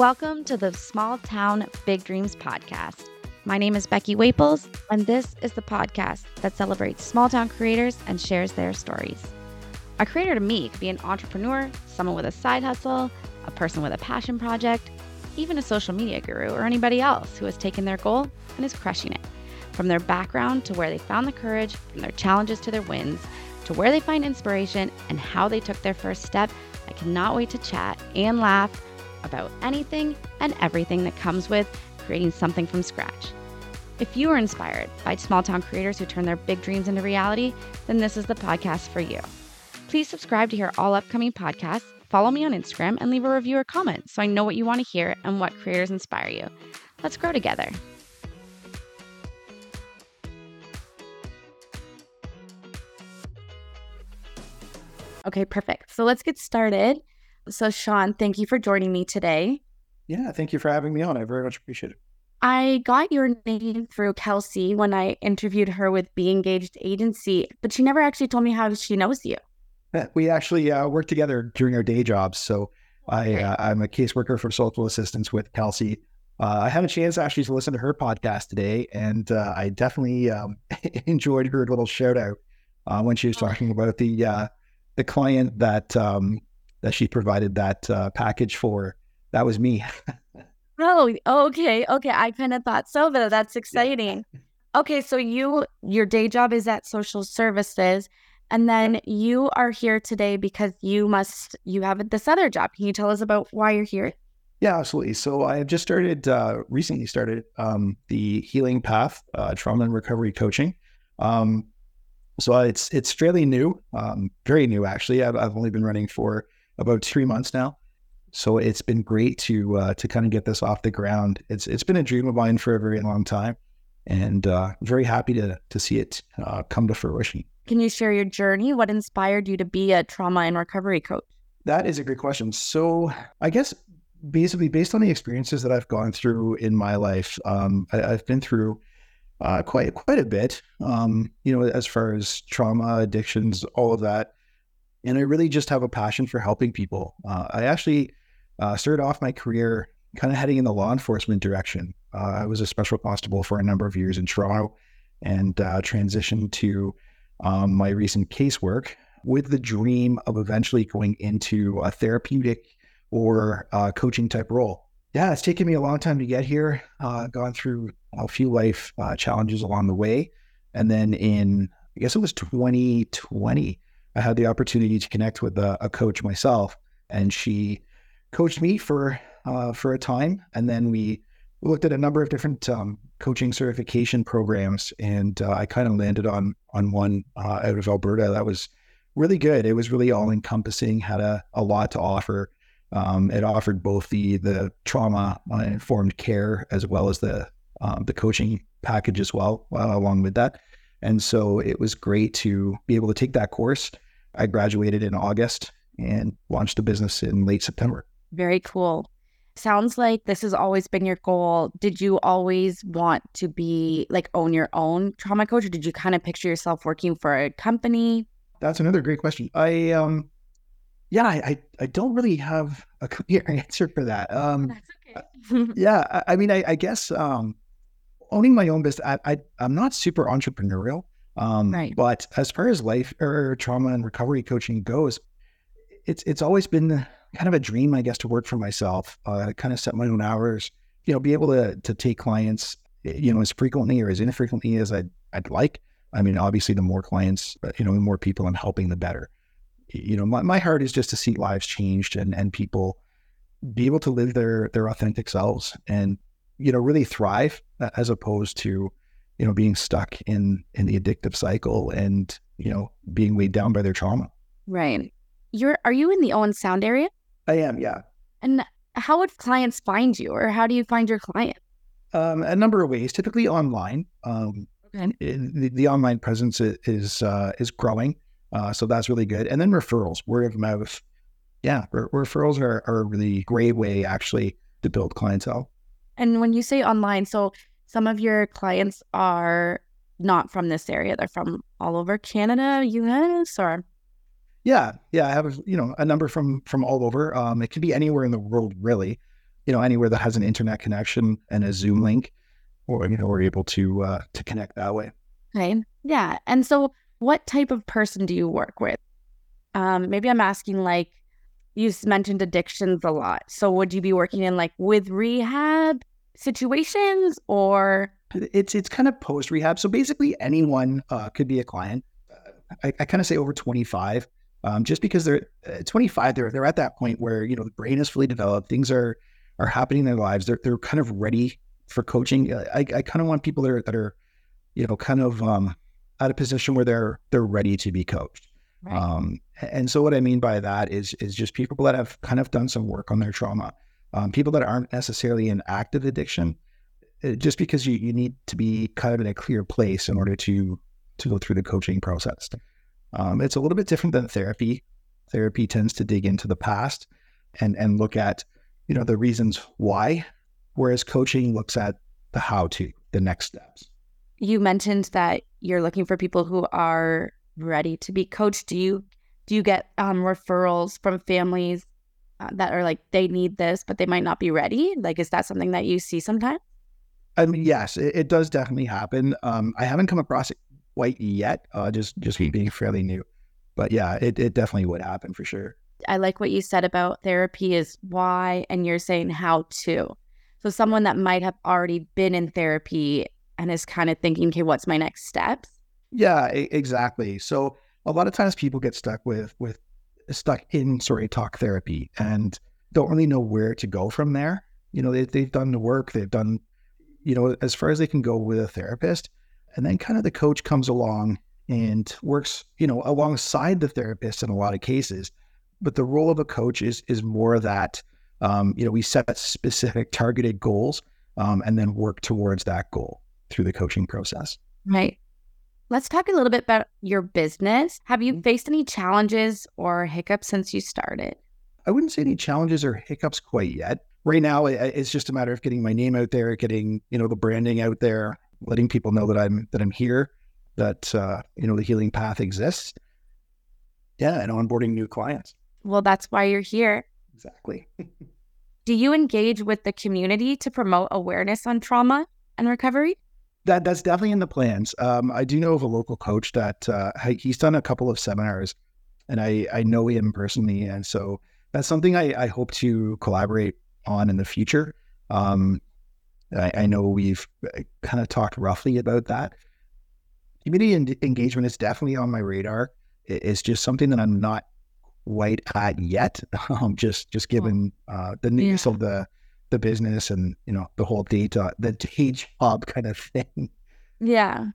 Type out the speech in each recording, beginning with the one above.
Welcome to the Small Town Big Dreams podcast. My name is Becky Waples, and this is the podcast that celebrates small town creators and shares their stories. A creator to me could be an entrepreneur, someone with a side hustle, a person with a passion project, even a social media guru, or anybody else who has taken their goal and is crushing it. From their background to where they found the courage, from their challenges to their wins, to where they find inspiration and how they took their first step, I cannot wait to chat and laugh about anything and everything that comes with creating something from scratch. If you are inspired by small town creators who turn their big dreams into reality, then this is the podcast for you. Please subscribe to hear all upcoming podcasts, follow me on Instagram, and leave a review or comment so I know what you want to hear and what creators inspire you. Let's grow together. Okay, perfect. So let's get started. So, Shaun, thank you for joining me today. Yeah, thank you for having me on. I very much appreciate it. I got your name through Kelsey when I interviewed her with Be Engaged Agency, but she never actually told me how she knows you. We actually uh, work together during our day jobs. So I, uh, I'm a caseworker for social assistance with Kelsey. Uh, I had a chance actually to listen to her podcast today, and uh, I definitely um, enjoyed her little shout out uh, when she was talking about the uh, the client that um, that she provided that package for. That was me. Oh, okay. Okay. I kind of thought so, but that's exciting. Yeah. Okay. So you, your day job is at social services. And then you are here today because you must, you have this other job. Can you tell us about why you're here? Yeah, absolutely. So I have just started, uh, recently started um, the Healing Path uh, Trauma and Recovery Coaching. Um, so it's it's fairly new, um, very new actually. I've, I've only been running for about three months now. So it's been great to uh, to kind of get this off the ground. It's it's been a dream of mine for a very long time, and uh, very happy to to see it uh, come to fruition. Can you share your journey? What inspired you to be a trauma and recovery coach? That is a great question. So I guess basically based on the experiences that I've gone through in my life, um, I, have been through uh, quite quite a bit. Um, you know, as far as trauma, addictions, all of that, and I really just have a passion for helping people. Uh, I actually uh, started off my career kind of heading in the law enforcement direction. Uh, I was a special constable for a number of years in Toronto and uh, transitioned to um, my recent casework with the dream of eventually going into a therapeutic or uh, coaching type role. Yeah, it's taken me a long time to get here. Uh, gone through a few life challenges along the way, and then in I guess it was 2020, I had the opportunity to connect with a, a coach myself, and she coached me for uh, for a time, and then we looked at a number of different um, coaching certification programs, and uh, I kind of landed on on one uh, out of Alberta that was really good. It was really all encompassing, had a, a lot to offer. Um, it offered both the the trauma informed care as well as the um, the coaching package as well, uh, along with that. And so it was great to be able to take that course. I graduated in August and launched a business in late September. Very cool. Sounds like this has always been your goal. Did you always want to be like own your own trauma coach or did you kind of picture yourself working for a company? That's another great question. I um yeah, I I don't really have a clear answer for that. Um That's okay. yeah, I, I mean I, I, guess um owning my own business I, I I'm not super entrepreneurial. Um right. but as far as life or trauma and recovery coaching goes, it's it's always been kind of a dream, I guess, to work for myself, uh, kind of set my own hours, you know, be able to to take clients, you know, as frequently or as infrequently as I'd, I'd like. I mean, obviously, the more clients, uh, you know, the more people I'm helping, the better. You know, my, my heart is just to see lives changed and and people be able to live their their authentic selves and you know really thrive as opposed to you know being stuck in in the addictive cycle and you know being weighed down by their trauma. Right. You're are you in the Owen Sound area? I am, yeah. And how would clients find you, or how do you find your client? Um, a number of ways, typically online. Um, okay. the, the, online presence is uh, is growing, uh, so that's really good. And then referrals, word of mouth. Yeah, re- referrals are, are a really great way actually to build clientele. And when you say online, so some of your clients are not from this area; they're from all over Canada, U.S. or yeah, yeah, I have a, you know a number from from all over. Um, it could be anywhere in the world, really. you know, anywhere that has an internet connection and a Zoom link, or you know, we're able to uh, to connect that way. Okay. Yeah. And so, what type of person do you work with? Um, maybe I'm asking like you mentioned addictions a lot. So would you be working in like with rehab situations or it's it's kind of post rehab. So basically anyone uh, could be a client. I, I kind of say over 25, um, just because they're uh, 25, they're they're at that point where you know the brain is fully developed, things are are happening in their lives. They're they're kind of ready for coaching. I, I kind of want people that are that are you know kind of um, at a position where they're they're ready to be coached. Right. Um, and so what I mean by that is is just people that have kind of done some work on their trauma, um, people that aren't necessarily in active addiction, uh, just because you, you need to be kind of in a clear place in order to to go through the coaching process. Um, it's a little bit different than therapy. Therapy tends to dig into the past and and look at you know the reasons why, whereas coaching looks at the how to, the next steps. You mentioned that you're looking for people who are ready to be coached. Do you do you get um, referrals from families that are like they need this, but they might not be ready? Like, is that something that you see sometimes? I mean, yes, it, it does definitely happen. Um, I haven't come across it quite yet, uh, just just being fairly new, but yeah, it it definitely would happen for sure. I like what you said about therapy is why, and you're saying how to. So someone that might have already been in therapy and is kind of thinking, okay, what's my next steps? Yeah, exactly. So a lot of times people get stuck with with stuck in sorry talk therapy and don't really know where to go from there. You know, they, they've done the work, they've done, you know, as far as they can go with a therapist, and then kind of the coach comes along and works, you know, alongside the therapist in a lot of cases. But the role of a coach is is more that, um, you know, we set specific targeted goals um, and then work towards that goal through the coaching process. Right. Let's talk a little bit about your business. Have you mm-hmm. faced any challenges or hiccups since you started? I wouldn't say any challenges or hiccups quite yet. Right now, it's just a matter of getting my name out there, getting you know the branding out there, letting people know that I'm that I'm here, that uh, you know the healing path exists. Yeah, and onboarding new clients. Well, that's why you're here. Exactly. Do you engage with the community to promote awareness on trauma and recovery? That that's definitely in the plans. Um, I do know of a local coach that uh, he's done a couple of seminars, and I I know him personally, and so that's something I, I hope to collaborate on in the future. Um, I, I, know we've kind of talked roughly about that. Community en- engagement is definitely on my radar. It's just something that I'm not quite at yet. Um, just just given uh, the news yeah. of the the business and you know the whole data the day job kind of thing. Yeah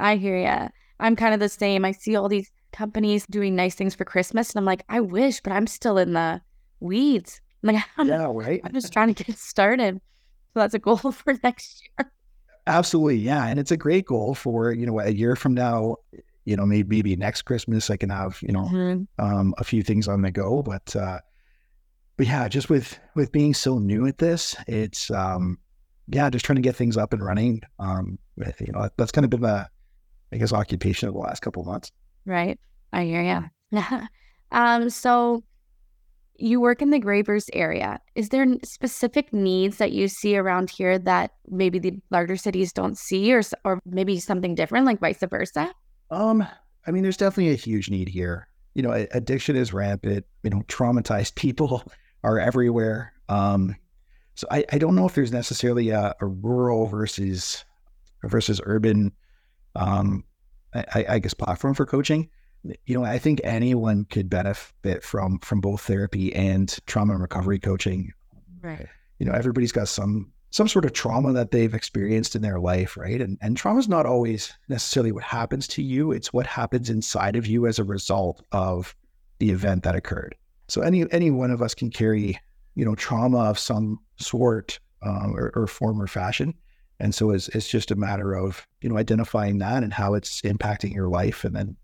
i hear ya. I'm kind of the same. I see all these companies doing nice things for christmas and i'm like i wish but i'm still in the weeds. I'm like I'm, yeah right. I'm just trying to get started. So that's a goal for next year. Absolutely yeah and it's a great goal for you know a year from now you know maybe, maybe next christmas i can have you know mm-hmm. um, a few things on the go but uh but yeah, just with with being so new at this, it's um yeah, just trying to get things up and running. Um, with, you know, that's kind of been the I guess occupation of the last couple of months. Right. I hear you. um, so you work in the Grey Bruce area. Is there specific needs that you see around here that maybe the larger cities don't see, or or maybe something different, like vice versa? Um, I mean, there's definitely a huge need here. You know, addiction is rampant. You know, traumatized people are everywhere. Um, so I, I don't know if there's necessarily a, a rural versus versus urban, um, I, I, guess platform for coaching. You know, I think anyone could benefit from from both therapy and trauma and recovery coaching. Right. You know, everybody's got some some sort of trauma that they've experienced in their life, right? And and trauma is not always necessarily what happens to you; it's what happens inside of you as a result of the event that occurred. So any any one of us can carry, you know, trauma of some sort um, or, or, form or fashion. And so it's it's just a matter of you know identifying that and how it's impacting your life, and then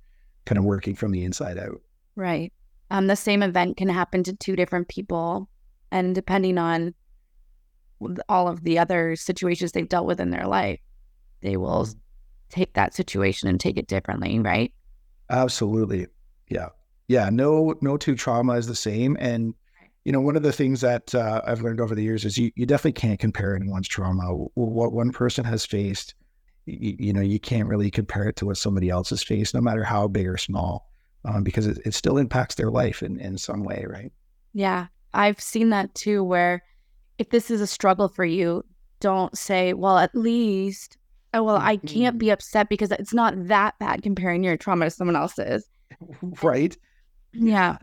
kind of working from the inside out. Right. Um, the same event can happen to two different people, and depending on all of the other situations they've dealt with in their life, they will mm-hmm. take that situation and take it differently. Right. Absolutely. Yeah yeah, no, no two trauma is the same. And you know, one of the things that uh, I've learned over the years is you, you definitely can't compare anyone's trauma. What one person has faced, you, you know, you can't really compare it to what somebody else has faced, no matter how big or small, um, because it, it still impacts their life in, in some way, right? Yeah. I've seen that too, where if this is a struggle for you, don't say, well, at least, oh, well, I can't mm-hmm. be upset because it's not that bad comparing your trauma to someone else's. Right. Yeah.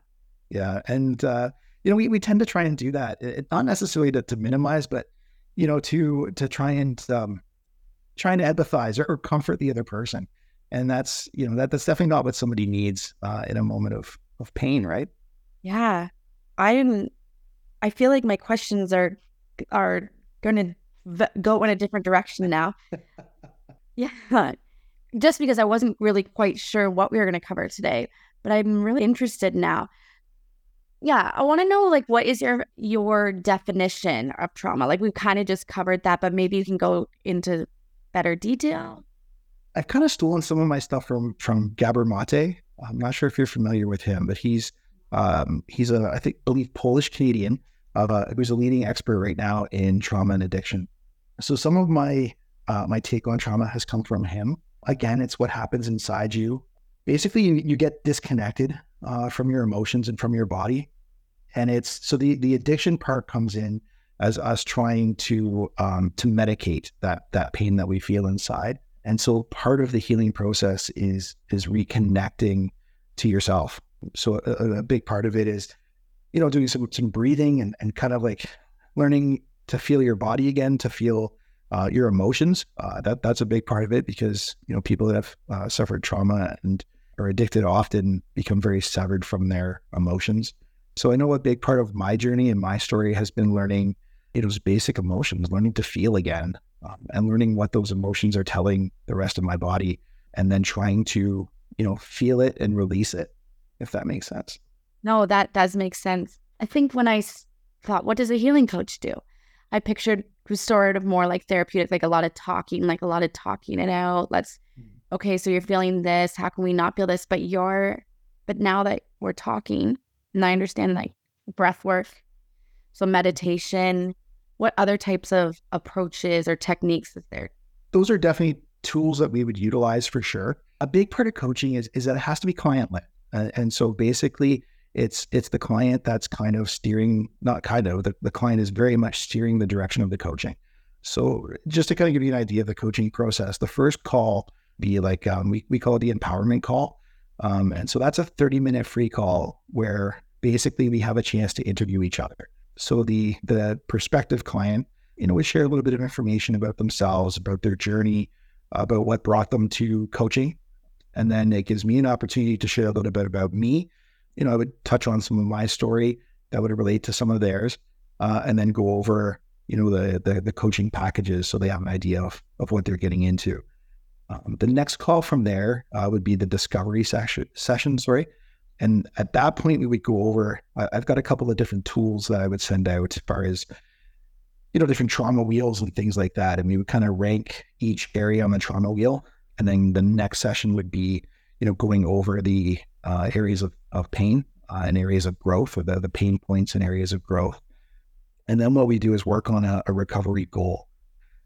Yeah. And, uh, you know, we, we tend to try and do that, it, not necessarily to, to minimize, but you know, to to try and um, trying to empathize or, or, comfort the other person, and that's you know that that's definitely not what somebody needs uh, in a moment of of pain, right? Yeah, I'm. I feel like my questions are are going to v- go in a different direction now. yeah, just because I wasn't really quite sure what we were going to cover today, but I'm really interested now. Yeah i want to know like what is your your definition of trauma? Like we've kind of just covered that but maybe you can go into better detail. I've kind of stolen some of my stuff from from Gabor Maté. I'm not sure if you're familiar with him but he's um he's a i think believe polish canadian of uh, who's a leading expert right now in trauma and addiction. So some of my uh, my take on trauma has come from him. Again it's what happens inside you basically you, you get disconnected uh, from your emotions and from your body and it's so the the addiction part comes in as us trying to um, to medicate that that pain that we feel inside. And so part of the healing process is is reconnecting to yourself. So a, a big part of it is, you know, doing some some breathing and, and kind of like learning to feel your body again, to feel uh, your emotions. Uh, that that's a big part of it because you know people that have uh, suffered trauma and are addicted often become very severed from their emotions. So I know a big part of my journey and my story has been learning it was basic emotions, learning to feel again, um, and learning what those emotions are telling the rest of my body, and then trying to you know feel it and release it, if that makes sense. No, that does make sense. I think when I thought, what does a healing coach do? I pictured restorative more like therapeutic, like a lot of talking, like a lot of talking it out. Let's hmm. Okay, so you're feeling this. How can we not feel this? But you're, but now that we're talking, and I understand like breath work, so meditation. What other types of approaches or techniques is there? Those are definitely tools that we would utilize for sure. A big part of coaching is is that it has to be client led, and so basically, it's it's the client that's kind of steering, not kind of the, the client is very much steering the direction of the coaching. So just to kind of give you an idea of the coaching process, the first call be like um, we we call it the empowerment call. Um, and so that's a 30 minute free call where basically we have a chance to interview each other. So the the prospective client, you know, we share a little bit of information about themselves, about their journey, about what brought them to coaching. And then it gives me an opportunity to share a little bit about me. You know, I would touch on some of my story that would relate to some of theirs, uh, and then go over, you know, the, the, the coaching packages so they have an idea of, of what they're getting into. Um, the next call from there uh, would be the discovery session, session, sorry. And at that point, we would go over. I've got a couple of different tools that I would send out as far as, you know, different trauma wheels and things like that. And we would kind of rank each area on the trauma wheel. And then the next session would be, you know, going over the uh, areas of, of pain uh, and areas of growth or the, the pain points and areas of growth. And then what we do is work on a, a recovery goal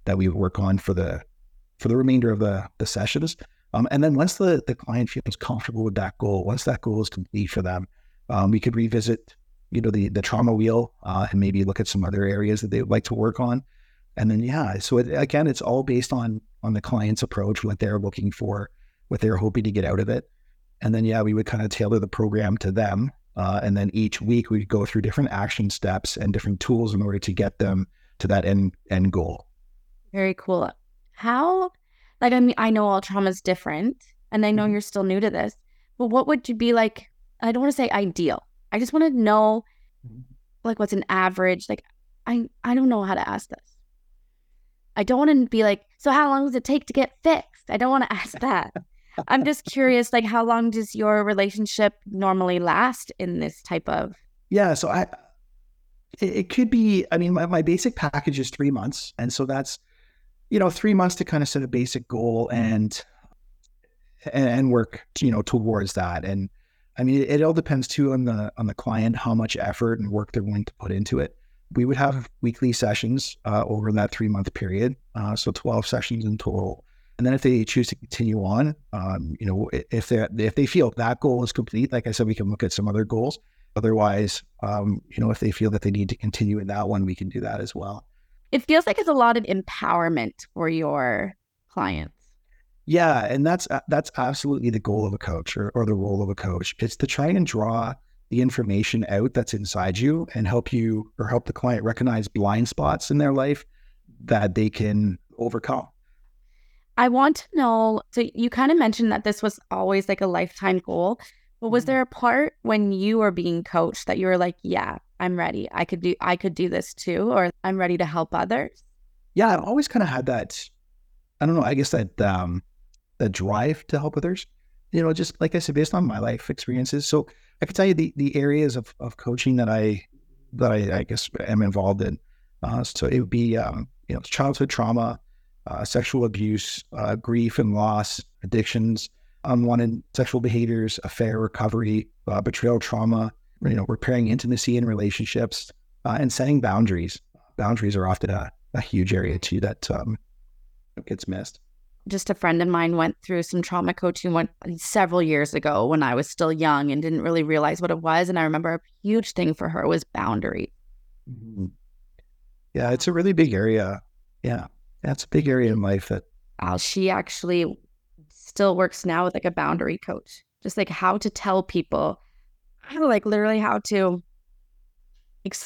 that we work on for the for the remainder of the, the sessions. Um, and then once the, the client feels comfortable with that goal, once that goal is complete for them, um, we could revisit, you know, the the trauma wheel uh, and maybe look at some other areas that they would like to work on. And then yeah, so it, again, it's all based on on the client's approach, what they're looking for, what they're hoping to get out of it. And then yeah, we would kind of tailor the program to them. Uh, and then each week we'd go through different action steps and different tools in order to get them to that end end goal. Very cool. How like I mean I know all trauma is different and I know mm-hmm. you're still new to this, but what would you be like I don't want to say ideal. I just want to know mm-hmm. like what's an average like I I don't know how to ask this. I don't want to be like, so how long does it take to get fixed? I don't want to ask that. I'm just curious, like, how long does your relationship normally last in this type of? Yeah, so I, it, it could be. I mean, my, my basic package is three months, and so that's you know, three months to kind of set a basic goal and and work, you know, towards that. And I mean, it, it all depends too on the on the client, how much effort and work they're willing to put into it. We would have weekly sessions uh, over that three month period, uh, so twelve sessions in total. And then if they choose to continue on, um, you know, if they if they feel that goal is complete, like I said, we can look at some other goals. Otherwise, um, you know, if they feel that they need to continue in that one, we can do that as well. It feels like it's a lot of empowerment for your clients. Yeah, and that's uh, that's absolutely the goal of a coach or, or the role of a coach. It's to try and draw the information out that's inside you and help you or help the client recognize blind spots in their life that they can overcome. I want to know so you kind of mentioned that this was always like a lifetime goal, but was mm-hmm. there a part when you were being coached that you were like, yeah, I'm ready. I could do I could do this too or I'm ready to help others? Yeah, I've always kind of had that I don't know, I guess that um the drive to help others. You know, just like I said, based on my life experiences. So I can tell you the the areas of, of coaching that I that I, I guess am involved in. Uh, so it would be um, you know childhood trauma, uh, sexual abuse, uh, grief and loss, addictions, unwanted sexual behaviors, affair recovery, uh, betrayal trauma. You know, repairing intimacy in relationships uh, and setting boundaries. Boundaries are often a, a huge area too that um, gets missed just a friend of mine went through some trauma coaching one, several years ago when I was still young and didn't really realize what it was. And I remember a huge thing for her was boundary. Mm-hmm. Yeah, it's a really big area. Yeah, that's a big area in life that. Uh, she actually still works now with like a boundary coach, just like how to tell people, like literally how to,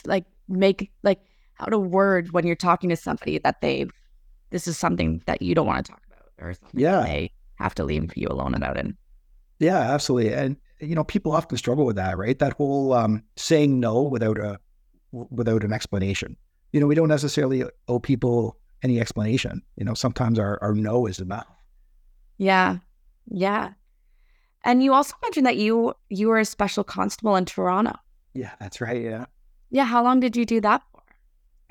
like make like how to word when you're talking to somebody that they, this is something that you don't want to talk about or something yeah. they have to leave you alone about it. Yeah, absolutely. And you know, people often struggle with that, right? That whole um, saying no without a without an explanation. You know, we don't necessarily owe people any explanation. You know, sometimes our, our no is enough. Yeah. Yeah. And you also mentioned that you you were a special constable in Toronto. Yeah, that's right. Yeah. Yeah. How long did you do that for?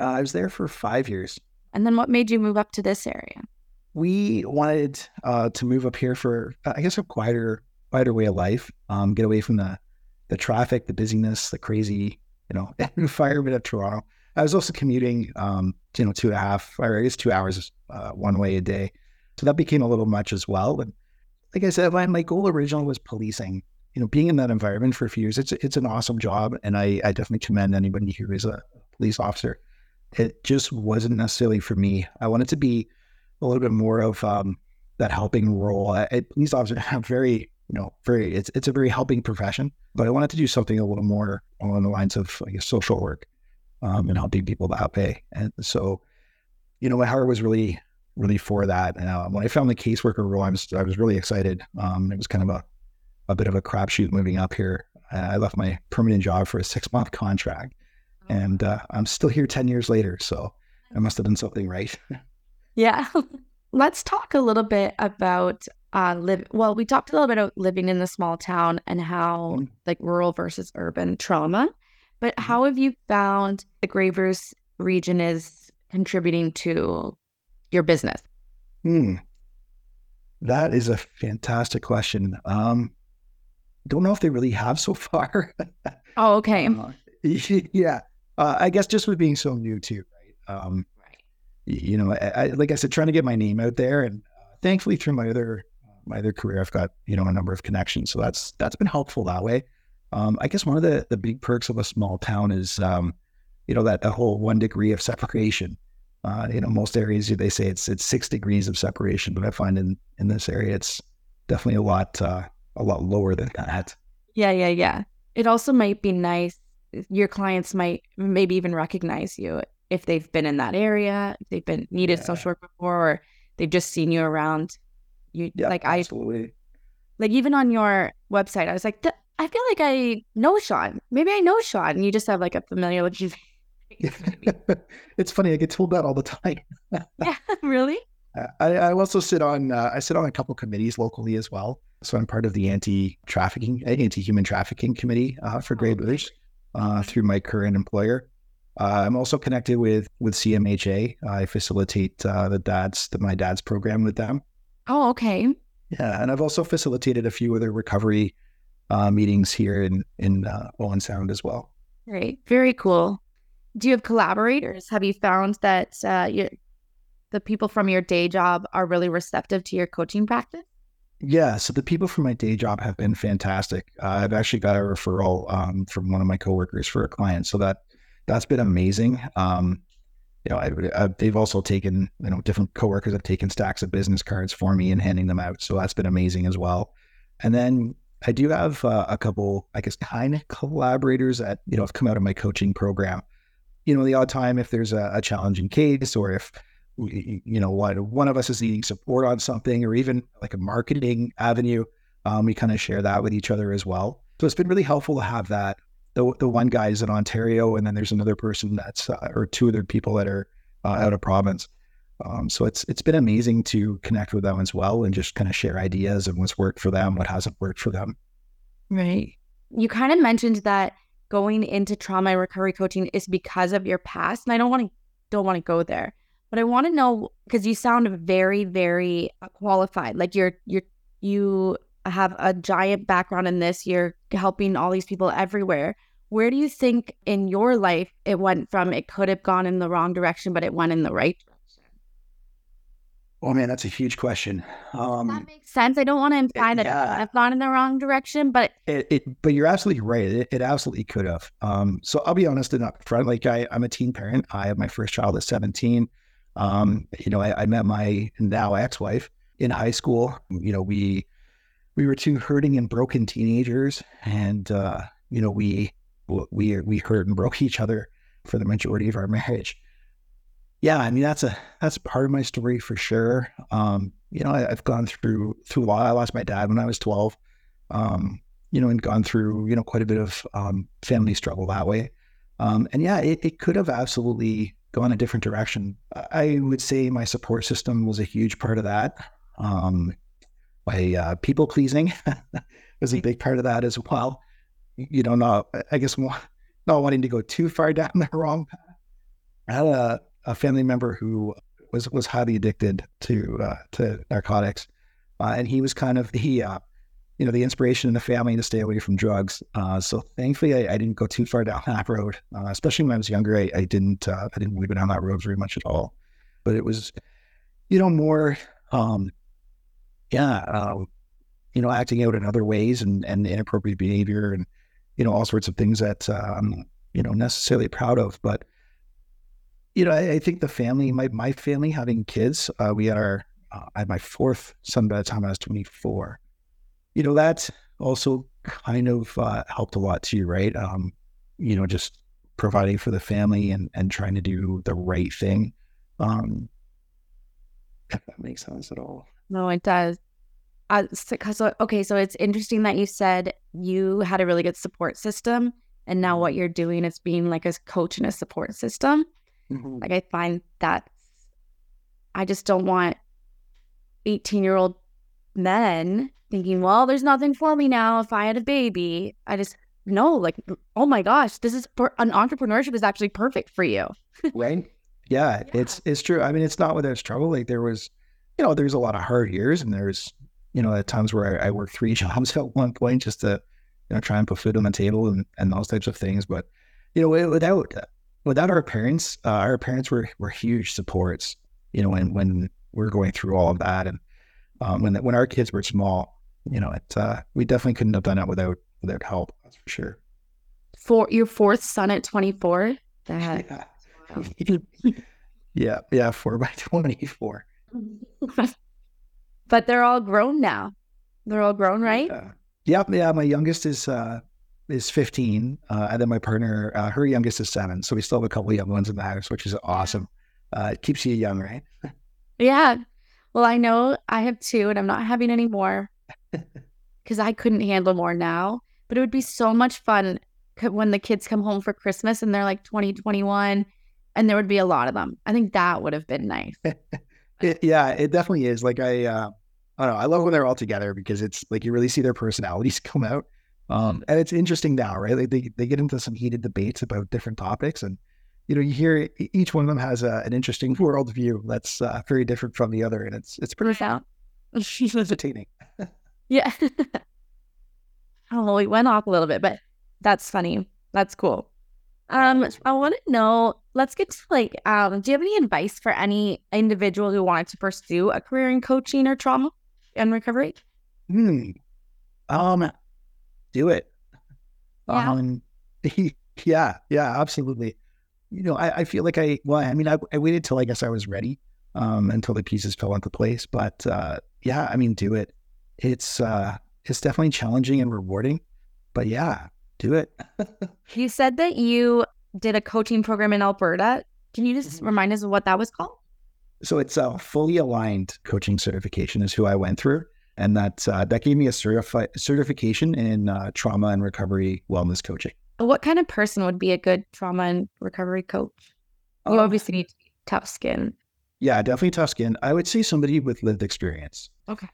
Uh, I was there for five years. And then what made you move up to this area? we wanted uh, to move up here for, uh, I guess, a quieter, quieter way of life. Um, get away from the the traffic, the busyness, the crazy, you know, environment of Toronto. I was also commuting, um, you know, two and a half, or I guess two hours uh, one way a day. So that became a little much as well. And like I said, my, my goal originally was policing. You know, being in that environment for a few years, it's it's an awesome job, and I, I definitely commend anybody who is a police officer. It just wasn't necessarily for me. I wanted to be a little bit more of um, that helping role. I, police officers have very, you know, very it's it's a very helping profession, but I wanted to do something a little more along the lines of I social work um, and helping people that way. And so, you know, my heart was really really for that. And uh, when I found the caseworker role, I was I was really excited. Um, it was kind of a a bit of a crapshoot moving up here. I left my permanent job for a six month contract, oh. and uh, I'm still here ten years later. So I must have done something right. Yeah. Let's talk a little bit about uh live well, we talked a little bit about living in the small town and how mm-hmm. like rural versus urban trauma. But mm-hmm. how have you found the Grey Bruce region is contributing to your business? Hmm. That is a fantastic question. Um don't know if they really have so far. oh, okay. Uh, yeah. Uh, I guess just with being so new too, right? Um, you know, I, like I said, trying to get my name out there, and uh, thankfully through my other my other career, I've got you know a number of connections, so that's that's been helpful that way. Um, I guess one of the the big perks of a small town is, um, you know, that the whole one degree of separation. Uh, you know, most areas they say it's it's six degrees of separation, but I find in in this area it's definitely a lot uh, a lot lower than that. Yeah, yeah, yeah. It also might be nice. Your clients might maybe even recognize you if they've been in that area, if they've been needed yeah. social work before, or they've just seen you around. You yeah, like absolutely. I like even on your website, I was like, I feel like I know Shaun. Maybe I know Shaun. And you just have like a familiar look. it's funny. I get told that all the time. yeah, really. I, I also sit on uh, I sit on a couple committees locally as well. So I'm part of the anti trafficking, anti human trafficking committee uh, for Grey oh, uh, through my current employer. Uh, I'm also connected with with CMHA. I facilitate uh, the dad's the my dad's program with them. Oh, okay. Yeah, and I've also facilitated a few other recovery uh, meetings here in in uh, Owen Sound as well. Great, very cool. Do you have collaborators? Have you found that uh, the people from your day job are really receptive to your coaching practice? Yeah, so the people from my day job have been fantastic. Uh, I've actually got a referral um, from one of my coworkers for a client, so that that's been amazing. Um, you know, I, I, they've also taken you know different coworkers have taken stacks of business cards for me and handing them out, so that's been amazing as well. And then I do have uh, a couple, I guess, kind of collaborators that you know have come out of my coaching program. You know, the odd time if there's a, a challenging case or if you know, what one of us is needing support on something or even like a marketing avenue, um, we kind of share that with each other as well. So it's been really helpful to have that. The, the one guy is in Ontario, and then there's another person that's, uh, or two other people that are uh, out of province. Um, so it's it's been amazing to connect with them as well and just kind of share ideas and what's worked for them, what hasn't worked for them. Right. You kind of mentioned that going into trauma recovery coaching is because of your past, and I don't want to don't want to go there. But I want to know because you sound very, very uh, qualified. Like you're you're you have a giant background in this. You're helping all these people everywhere. Where do you think in your life it went from it could have gone in the wrong direction, but it went in the right? Oh man, that's a huge question. Um, that makes sense. I don't want to imply that yeah. I've gone in the wrong direction, but it, it but you're absolutely right. It, it absolutely could have. Um, so I'll be honest and upfront. Like I, I'm a teen parent. I have my first child at 17. Um, you know, I, I met my now ex-wife in high school. You know, we we were two hurting and broken teenagers, and uh, you know, we we we hurt and broke each other for the majority of our marriage. Yeah, I mean that's a that's part of my story for sure. Um, you know, I, have gone through through a lot. I lost my dad when I was twelve. Um, you know, and gone through you know quite a bit of um, family struggle that way. Um, and yeah, it, it could have absolutely gone a different direction. I would say my support system was a huge part of that. Um, my uh, people pleasing was a big part of that as well. You know, not I guess not wanting to go too far down the wrong path. I had a, a family member who was was highly addicted to uh, to narcotics, uh, and he was kind of the uh, you know, the inspiration in the family to stay away from drugs. Uh, so thankfully, I, I, didn't go too far down that road. Uh, especially when I was younger, I, I didn't uh, I didn't go down that road very much at all. But it was, you know, more, um, yeah, you know, acting out in other ways and and inappropriate behavior and you know all sorts of things that I'm you know necessarily proud of. But you know, I, I think the family, my my family having kids, uh, we had our I had my fourth son by the time I was 24 you know, that also kind of uh, helped a lot too, right? Um, you know, just providing for the family and, and trying to do the right thing. Um, if that makes sense at all. No, it does. Uh, so, so, okay, so it's interesting that you said you had a really good support system, and now what mm-hmm. you're doing is being like a coach in a support system. Mm-hmm. Like I find that I just don't want 18 year old men thinking, well, there's nothing for me now if I had a baby. I just no, like, oh my gosh, this is per- an entrepreneurship is actually perfect for you. right? Yeah, yeah, it's it's true. I mean, it's not without struggle. Like there was, you know, there's a lot of hard years, and there's, you know, at times where I, I worked three jobs at one point just to, you know, try and put food on the table and, and those types of things. But, you know, without without our parents, uh, our parents were were huge supports. You know, when when we're going through all of that, and um, when when our kids were small, you know, it uh, we definitely couldn't have done it without without help. That's for sure. For your fourth son at twenty four. That yeah. yeah, yeah, four by twenty four. but they're all grown now. They're all grown, right? Yeah, yeah. yeah my youngest is uh, is fifteen, uh, and then my partner, uh, her youngest is seven. So we still have a couple of young ones in the house, which is awesome. Uh, it keeps you young, right? yeah. Well, I know I have two, and I'm not having any more because I couldn't handle more now. But it would be so much fun when the kids come home for Christmas and they're like 20, 21, and there would be a lot of them. I think that would have been nice. it, yeah, it definitely is. Like I, uh, I don't know. I love when they're all together because it's like you really see their personalities come out. Um, and it's interesting now, right? Like they, they get into some heated debates about different topics and, you know, you hear each one of them has a, an interesting worldview that's uh, very different from the other. And it's, it's pretty, out. entertaining. Yeah. oh Oh, we went off a little bit, but that's funny. That's cool. Um, I want to know. Let's get to like, um, do you have any advice for any individual who wanted to pursue a career in coaching or trauma and recovery? Hmm. Um, do it. Yeah. Um, yeah, yeah, absolutely. You know, I, I feel like I, well, I mean, I, I waited till I guess I was ready, um, until the pieces fell into place. But, uh, yeah, I mean, do it. It's, uh, it's definitely challenging and rewarding, but yeah, do it. You said that you did a coaching program in Alberta. Can you just Mhm. remind us of what that was called? So it's a fully aligned coaching certification is who I went through. And that, uh, that gave me a certifi- certification in uh, trauma and recovery wellness coaching. What kind of person would be a good trauma and recovery coach? You Um, obviously need tough skin. Yeah, definitely tough skin. I would say somebody with lived experience. Okay.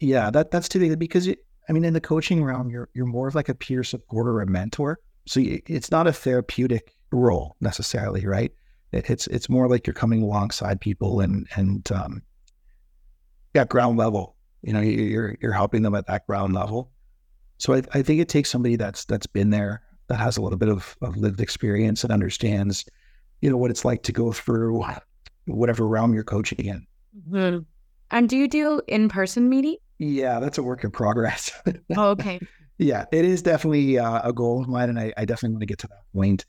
Yeah, that that's typically because it, I mean, in the coaching realm, you're you're more of like a peer support or a mentor. So it's not a therapeutic role necessarily, right? It, it's it's more like you're coming alongside people and and um, yeah, ground level. You know, you- you're you're helping them at that ground level. So I, I think it takes somebody that's that's been there, that has a little bit of, of lived experience and understands, you know, what it's like to go through whatever realm you're coaching in. Mhm. And do you do in person meeting? Yeah, that's a work in progress. Oh, okay. yeah, it is definitely uh, a goal of mine, and I, I definitely want to get to that point.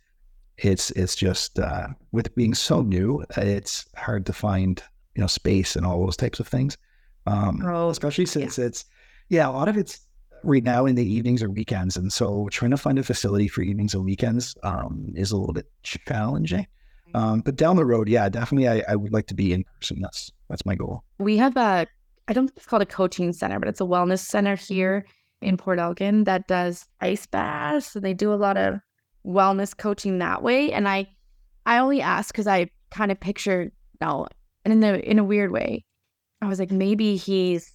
It's it's just uh, with being so new, it's hard to find you know space and all those types of things. Um, Oh, especially since it's yeah, a lot of it's right now in the evenings or weekends, and so trying to find a facility for evenings and weekends um, is a little bit challenging. Um, but down the road, yeah, definitely, I, I would like to be in person. That's that's my goal. We have a, I don't think it's called a coaching center, but it's a wellness center here in Port Elgin that does ice baths. And they do a lot of wellness coaching that way. And I, I only ask because I kind of picture no, and in the in a weird way, I was like, maybe he's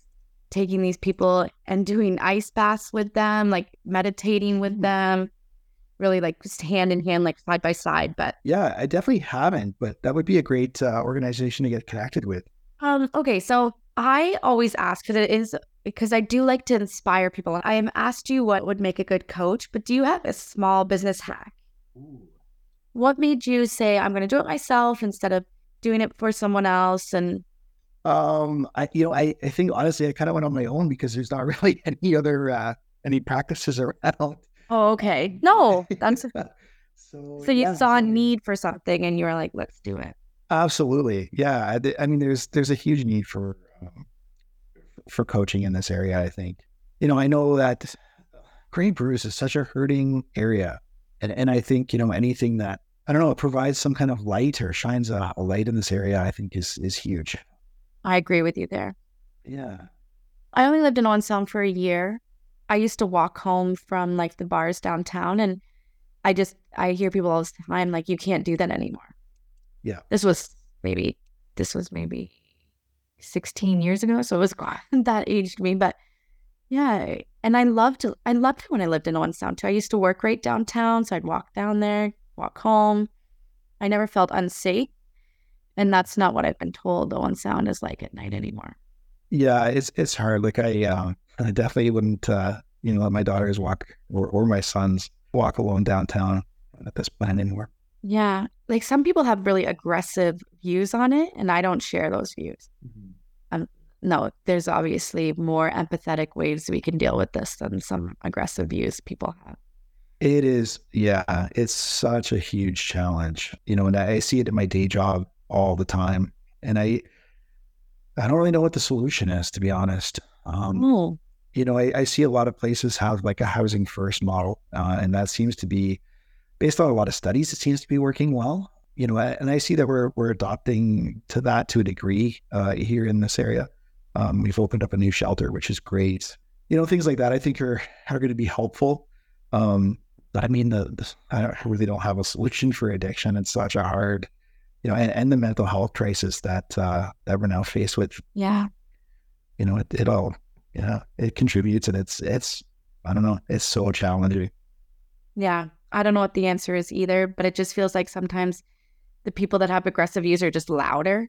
taking these people and doing ice baths with them, like meditating with them, really like just hand in hand, like side by side. But Yeah, I definitely haven't, but that would be a great uh, organization to get connected with. Um, okay, so I always ask because it is because I do like to inspire people. I am asked you what would make a good coach, but do you have a small business hack? What made you say I'm going to do it myself instead of doing it for someone else? And Um, I you know, I, I think honestly, I kind of went on my own because there's not really any other uh, any practices around. oh, okay, no, that's so. so you yeah, saw a need for something and you were like, let's do it. Absolutely, yeah. I, th- I mean, there's there's a huge need for um, for coaching in this area. I think you know, I know that Grey Bruce is such a hurting area, and and I think you know anything that I don't know it provides some kind of light or shines a, a light in this area. I think is is huge. I agree with you there. Yeah. I only lived in Owen Sound for a year. I used to walk home from like the bars downtown and I just I hear people all the time like you can't do that anymore. Yeah. This was maybe this was maybe 16 years ago, so it was that aged me, but yeah, and I loved I loved it when I lived in Owen Sound too. I used to work right downtown, so I'd walk down there, walk home. I never felt unsafe. And that's not what I've been told the Owen Sound is like at night anymore. Yeah, it's it's hard. Like I, um, I definitely wouldn't, uh, you know, let my daughters walk or, or my sons walk alone downtown at this point anymore. Yeah. Like some people have really aggressive views on it, and I don't share those views. Um, No, there's obviously more empathetic ways we can deal with this than some aggressive views people have. It is, yeah, it's such a huge challenge, you know, and I see it in my day job all the time, and I, I don't really know what the solution is, to be honest. Um, Oh, you know, I, I see a lot of places have like a housing first model, uh, and that seems to be based on a lot of studies. It seems to be working well. You know, and I see that we're we're adopting to that to a degree uh, here in this area. Um, we've opened up a new shelter, which is great. You know, things like that I think are are going to be helpful. Um, I mean, the, the I don't, really don't have a solution for addiction. It's such a hard, you know, and, and the mental health crisis that uh, that we're now faced with yeah. you know, it, it all, yeah, it contributes and it's, it's, I don't know, it's so challenging. Yeah. I don't know what the answer is either, but it just feels like sometimes the people that have aggressive views are just louder.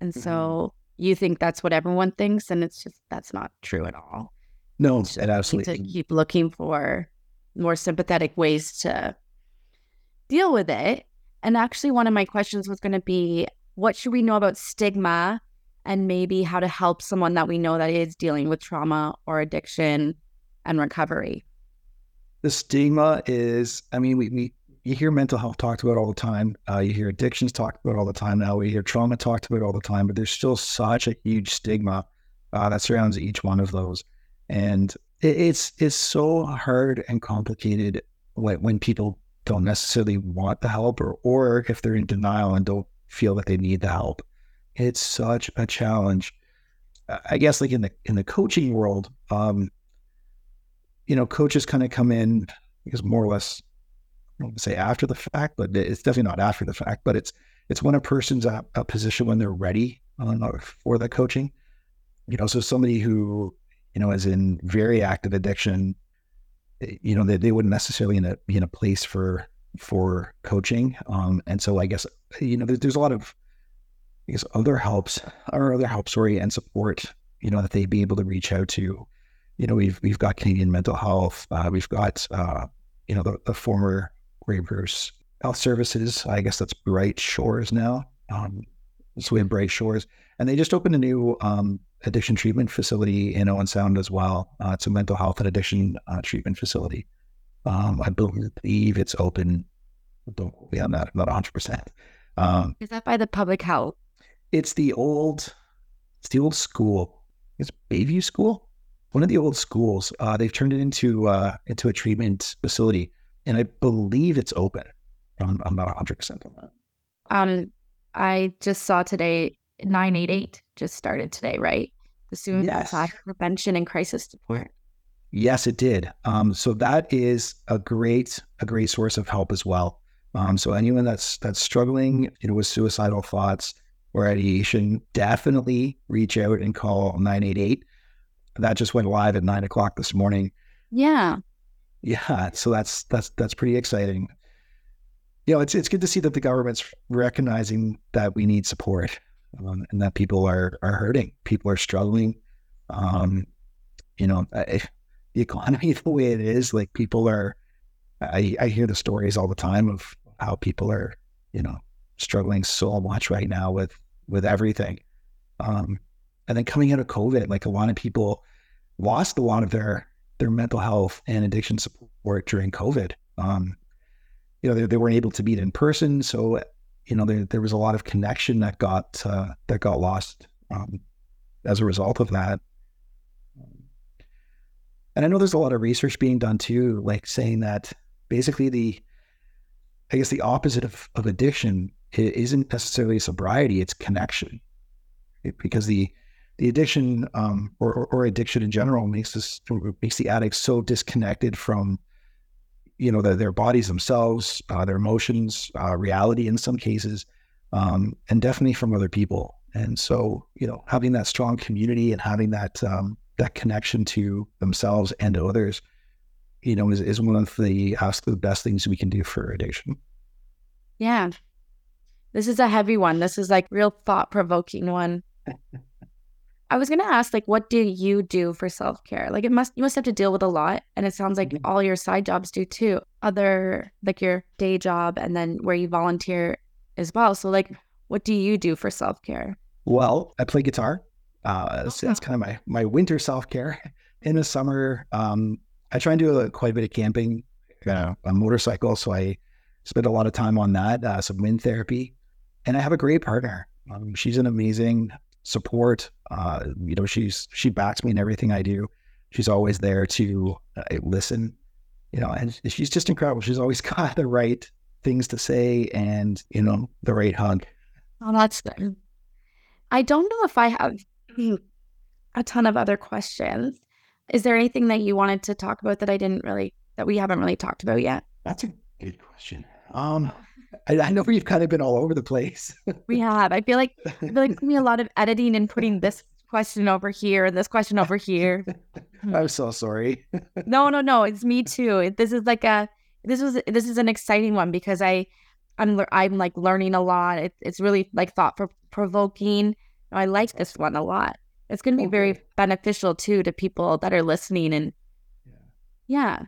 And so you think that's what everyone thinks, and it's just that's not true at all. No, it absolutely to keep looking for more sympathetic ways to deal with it. And actually, one of my questions was going to be what should we know about stigma and maybe how to help someone that we know that is dealing with trauma or addiction and recovery? The stigma is, I mean, we, we you hear mental health talked about all the time. Uh, you hear addictions talked about all the time now. We hear trauma talked about all the time, but there's still such a huge stigma uh, that surrounds each one of those. And it, it's it's so hard and complicated when, when people don't necessarily want the help or or if they're in denial and don't feel that they need the help. It's such a challenge. I guess like in the in the coaching world, um, you know, coaches kind of come in because more or less I don't say after the fact, but it's definitely not after the fact. But it's it's when a person's at a position when they're ready uh, for the coaching. You know, so somebody who you know is in very active addiction you know, they, they wouldn't necessarily in a, be in a place for for coaching. Um, and so I guess you know, there's, there's a lot of I guess other helps or other help story and support, you know, that they'd be able to reach out to. You know, we've we've got Canadian Mental Health, uh, we've got uh, you know the, the former Grey Bruce Health Services. I guess that's Bright Shores now. Um, so we have Bright Shores, and they just opened a new um, addiction treatment facility in Owen Sound as well. Uh, it's a mental health and addiction uh, treatment facility. Um, I believe it's open. Don't quote me on that. I'm not 100. percent um, Is that by the public health? It's the old. It's the old school. It's Bayview School. One of the old schools. Uh, they've turned it into uh, into a treatment facility, and I believe it's open. I'm, I'm not 100 percent on that. Um, I just saw today 988 just started today, right? The suicide yes. prevention and crisis support. Yes, it did. Um, so that is a great a great source of help as well. Um, so anyone that's that's struggling, you know, with suicidal thoughts or ideation, definitely reach out and call 988. That just went live at nine o'clock this morning. Yeah. Yeah. So that's that's that's pretty exciting. You know, it's it's good to see that the government's recognizing that we need support um, and that people are are hurting. People are struggling. Um, you know, I, the economy the way it is, like people are. I, I hear the stories all the time of how people are, you know, struggling so much right now with with everything. Um, and then coming out of COVID, like a lot of people lost a lot of their their mental health and addiction support during COVID. Um, you know, they, they weren't able to meet in person, so you know, there, there was a lot of connection that got uh, that got lost um, as a result of that. And I know there's a lot of research being done too, like saying that basically the, I guess the opposite of, of addiction isn't necessarily sobriety; it's connection, it, because the the addiction um, or, or, addiction in general makes us makes the addict so disconnected from you know, the, their bodies themselves, uh, their emotions, uh, reality in some cases, um, and definitely from other people. And so, you know, having that strong community and having that um, that connection to themselves and to others, you know, is, is one of the ask the best things we can do for addiction. Yeah, this is a heavy one. This is like real thought provoking one. I was gonna ask, like, what do you do for self care? Like, it must you must have to deal with a lot, and it sounds like mm-hmm. all your side jobs do too. Other like your day job, and then where you volunteer as well. So, like, what do you do for self care? Well, I play guitar. Uh, so that's kind of my my winter self care. In the summer, um, I try and do a, quite a bit of camping, uh, a motorcycle. So I spend a lot of time on that. Uh, some wind therapy, and I have a great partner. Um, she's an amazing support. Uh, you know, she's she backs me in everything I do. She's always there to uh, listen. You know, and she's just incredible. She's always got the right things to say and you know the right hug. Oh, that's good. I don't know if I have a ton of other questions. Is there anything that you wanted to talk about that I didn't really that we haven't really talked about yet? That's a good question. Um, I, I know we've kind of been all over the place. we have. I feel like I feel like me a lot of editing and putting this question over here and this question over here. I'm so sorry. no, no, no. It's me too. This is like a this was this is an exciting one because I I'm I'm like learning a lot. It, it's really like thought provoking. I like this one a lot. It's going to be Oh, very beneficial too to people that are listening and yeah,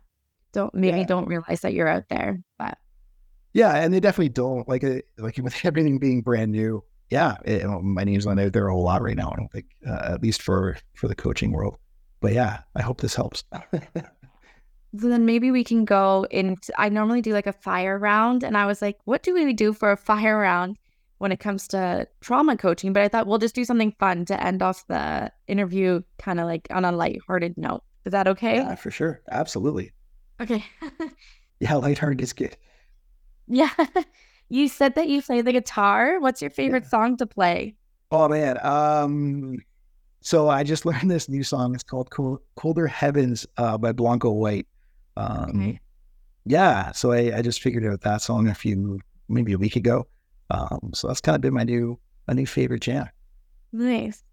don't maybe Yeah. don't realize that you're out there. But Yeah, and they definitely don't like it. Like with everything being brand new. Yeah, it, my name's not out there a whole lot right now. I don't think, uh, at least for for the coaching world. But yeah, I hope this helps. So then maybe we can go into I normally do like a fire round and I was like, what do we do for a fire round when it comes to trauma coaching? But I thought we'll just do something fun to end off the interview kind of like on a lighthearted note. Is that okay? yeah, for sure, absolutely. Okay. Yeah, lighthearted is good. Yeah. you said that you play the guitar. What's your favorite song to play? Oh man, um, so I just learned this new song. It's called Cool, "Colder Heavens" uh, by Blanco White. Um, Okay. Yeah, so I, I just figured out that song a few maybe a week ago. Um, so that's kind of been my new my new favorite jam. Nice.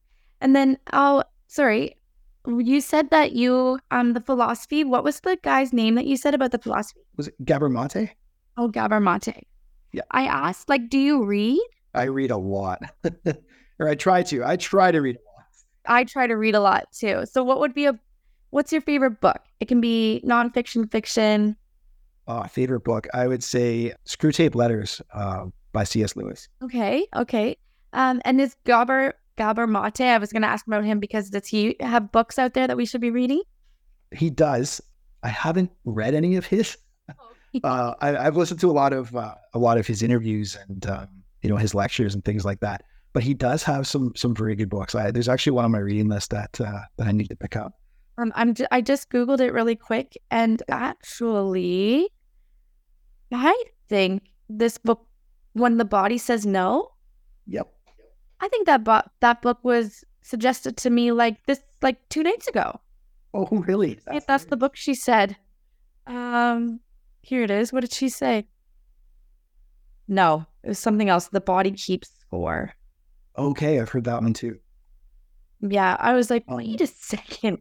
And then oh sorry. You said that you um the philosophy, what was the guy's name that you said about the philosophy? Was it Gabor Maté? Oh Gabor Maté. Yeah. I asked, like, do you read? I read a lot, or I try to. I try to read a lot. I try to read a lot too. So what would be a what's your favorite book? It can be nonfiction, fiction. Uh, favorite book, I would say Screwtape Letters uh, by C.S. Lewis. Okay, okay. Um, and is Gabor Gabor Maté? I was gonna ask about him because does he have books out there that we should be reading? He does. I haven't read any of his. Uh, I, I've listened to a lot of uh, a lot of his interviews and um, you know his lectures and things like that. But he does have some some very good books. I, there's actually one on my reading list that uh, that I need to pick up. Um, I'm j- I just googled it really quick, and actually, I think this book, when the body says no, Yep. I think that bo- that book was suggested to me like this like two nights ago. Oh, really? If that's the book she said. Um, here it is. What did she say? No, it was something else. The body keeps score. okay. I've heard that one too. Yeah, I was like, Um, wait a second.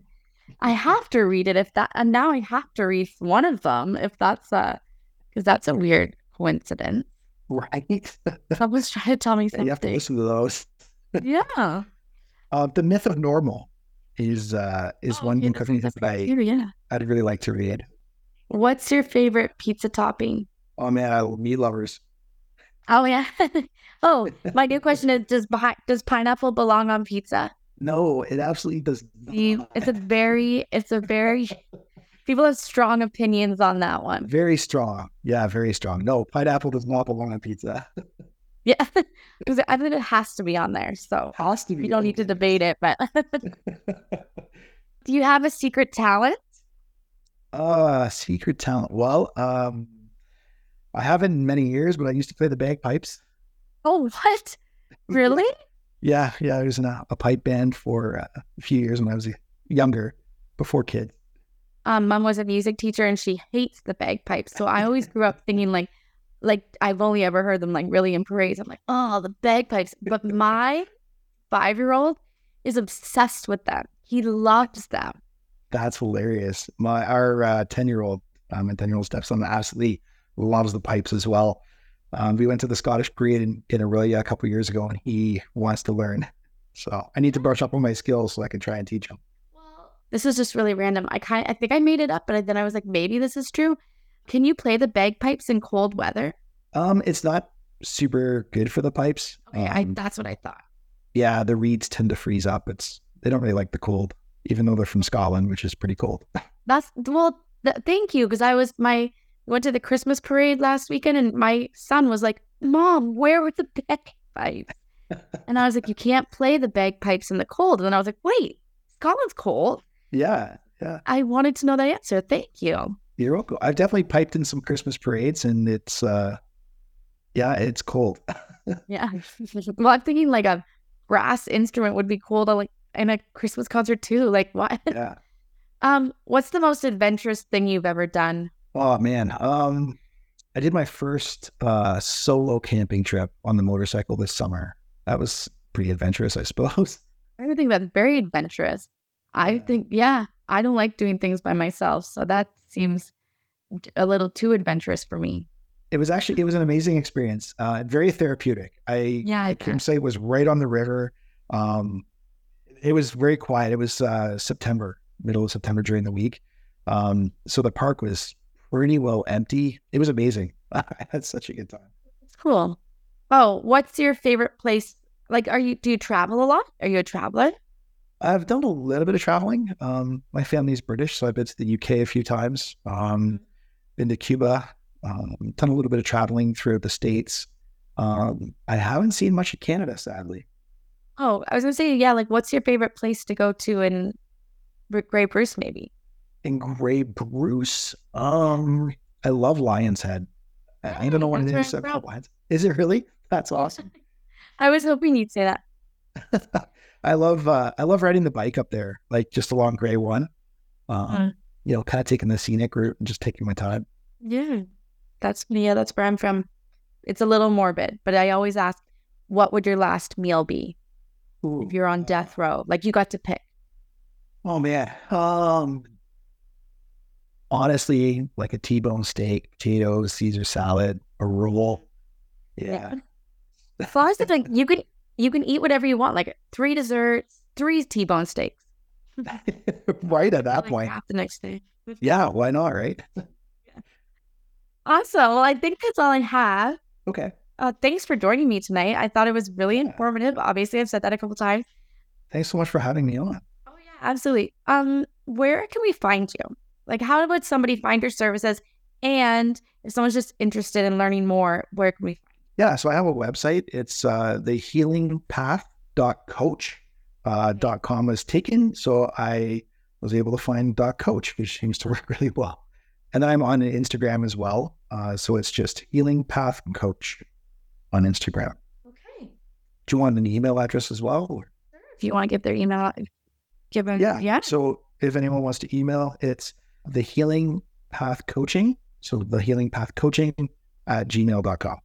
I have to read it if that, and now I have to read one of them if that's a, because that's a weird coincidence. Right. Someone's trying to tell me something. you have to listen to those. Yeah. Uh, the Myth of Normal is uh, is Oh, one yeah, that I yeah. I'd really like to read. What's your favorite pizza topping? Oh man, I love meat lovers. Oh yeah. oh, my new question is: Does does pineapple belong on pizza? No, it absolutely does. Not. it's a very, it's a very. People have strong opinions on that one. very strong. Yeah, very strong. No, pineapple does not belong on pizza. Yeah, because I think it has to be on there. So Has to be. we don't need to debate it. But do you have a secret talent? Uh, secret talent. Well, um, I haven't in many years, but I used to play the bagpipes. Oh, what? Really? Yeah, yeah. I was in a, a pipe band for uh, a few years when I was younger, before kids. um, mom was a music teacher and she hates the bagpipes. So I always grew up thinking like, like I've only ever heard them like really in parades. I'm like, oh, the bagpipes. But my five year old is obsessed with them. He loves them. That's hilarious. My our ten year old, um, my ten year old stepson absolutely loves the pipes as well. Um, we went to the Scottish parade in, in Orillia a couple years ago, and he wants to learn. So I need to brush up on my skills so I can try and teach him. Well, this is just really random. I kind, I think I made it up, but then I was like, maybe this is true. Can you play the bagpipes in cold weather? Um, it's not super good for the pipes. Okay, I, Um, that's what I thought. yeah, the reeds tend to freeze up. It's they don't really like the cold, even though they're from Scotland, which is pretty cold. That's well, th- thank you because I was my went to the Christmas parade last weekend and my son was like, "Mom, where were the bagpipes?" and I was like, "You can't play the bagpipes in the cold." And then I was like, "Wait, Scotland's cold." yeah, yeah. I wanted to know the answer. Thank you. You're welcome. I've definitely piped in some Christmas parades, and it's uh, yeah, it's cold. Yeah. well, I'm thinking like a brass instrument would be cool to like in a Christmas concert too. Like what? yeah. Um, what's the most adventurous thing you've ever done? Oh man, um, I did my first uh, solo camping trip on the motorcycle this summer. That was pretty adventurous, I suppose. I think that's very adventurous. I Yeah. think, yeah, I don't like doing things by myself. So that seems a little too adventurous for me. It was actually it was an amazing experience. Uh, very therapeutic. I Yeah, I can say it was right on the river. Um, It was very quiet. It was uh, September, middle of September during the week. Um, so the park was pretty well empty. It was amazing. I had such a good time. It's cool. Oh, what's your favorite place? Like, are you do you travel a lot? Are you a traveler? I've done a little bit of traveling. Um, my family's British, so I've been to the UK a few times. Um, been to Cuba. Um, done a little bit of traveling throughout the states. Um, I haven't seen much of Canada, sadly. Oh, I was gonna say, yeah. Like, what's your favorite place to go to in Grey Bruce? Maybe in Grey Bruce. Um, I love Lion's Head. I, don't know what it is. Is it really? That's awesome. I was hoping you'd say that. I love uh, I love riding the bike up there, like just along Grey One. Um, mm. You know, kind of taking the scenic route and just taking my time. Yeah, that's yeah, that's where I'm from. It's a little morbid, but I always ask, what would your last meal be Ooh. if you're on death row? Like you got to pick. Oh man, um, honestly, like a T-bone steak, potatoes, Caesar salad, a roll. Yeah. yeah. Long as like you can you can eat whatever you want, like three desserts, three T-bone steaks. right at that like point. the next day. yeah, why not? Right. yeah. Awesome. Well, I think that's all I have. Okay. Uh, thanks for joining me tonight. I thought it was really informative. Obviously, I've said that a couple times. Thanks so much for having me on. Oh yeah, absolutely. Um, where can we find you? Like, how would somebody find your services? And if someone's just interested in learning more, where can we find? Yeah, so I have a website. It's uh, the healingpath.coach. Uh, dot com was taken, so I was able to find dot coach, which seems to work really well. And then I'm on Instagram as well. Uh, so it's just Healing Path Coach on Instagram. Okay. Do you want an email address as well? Or? If you want to give their email, give them. Yeah. yeah. So if anyone wants to email, it's the Healing Path Coaching. So the Healing Path Coaching at gmail.com.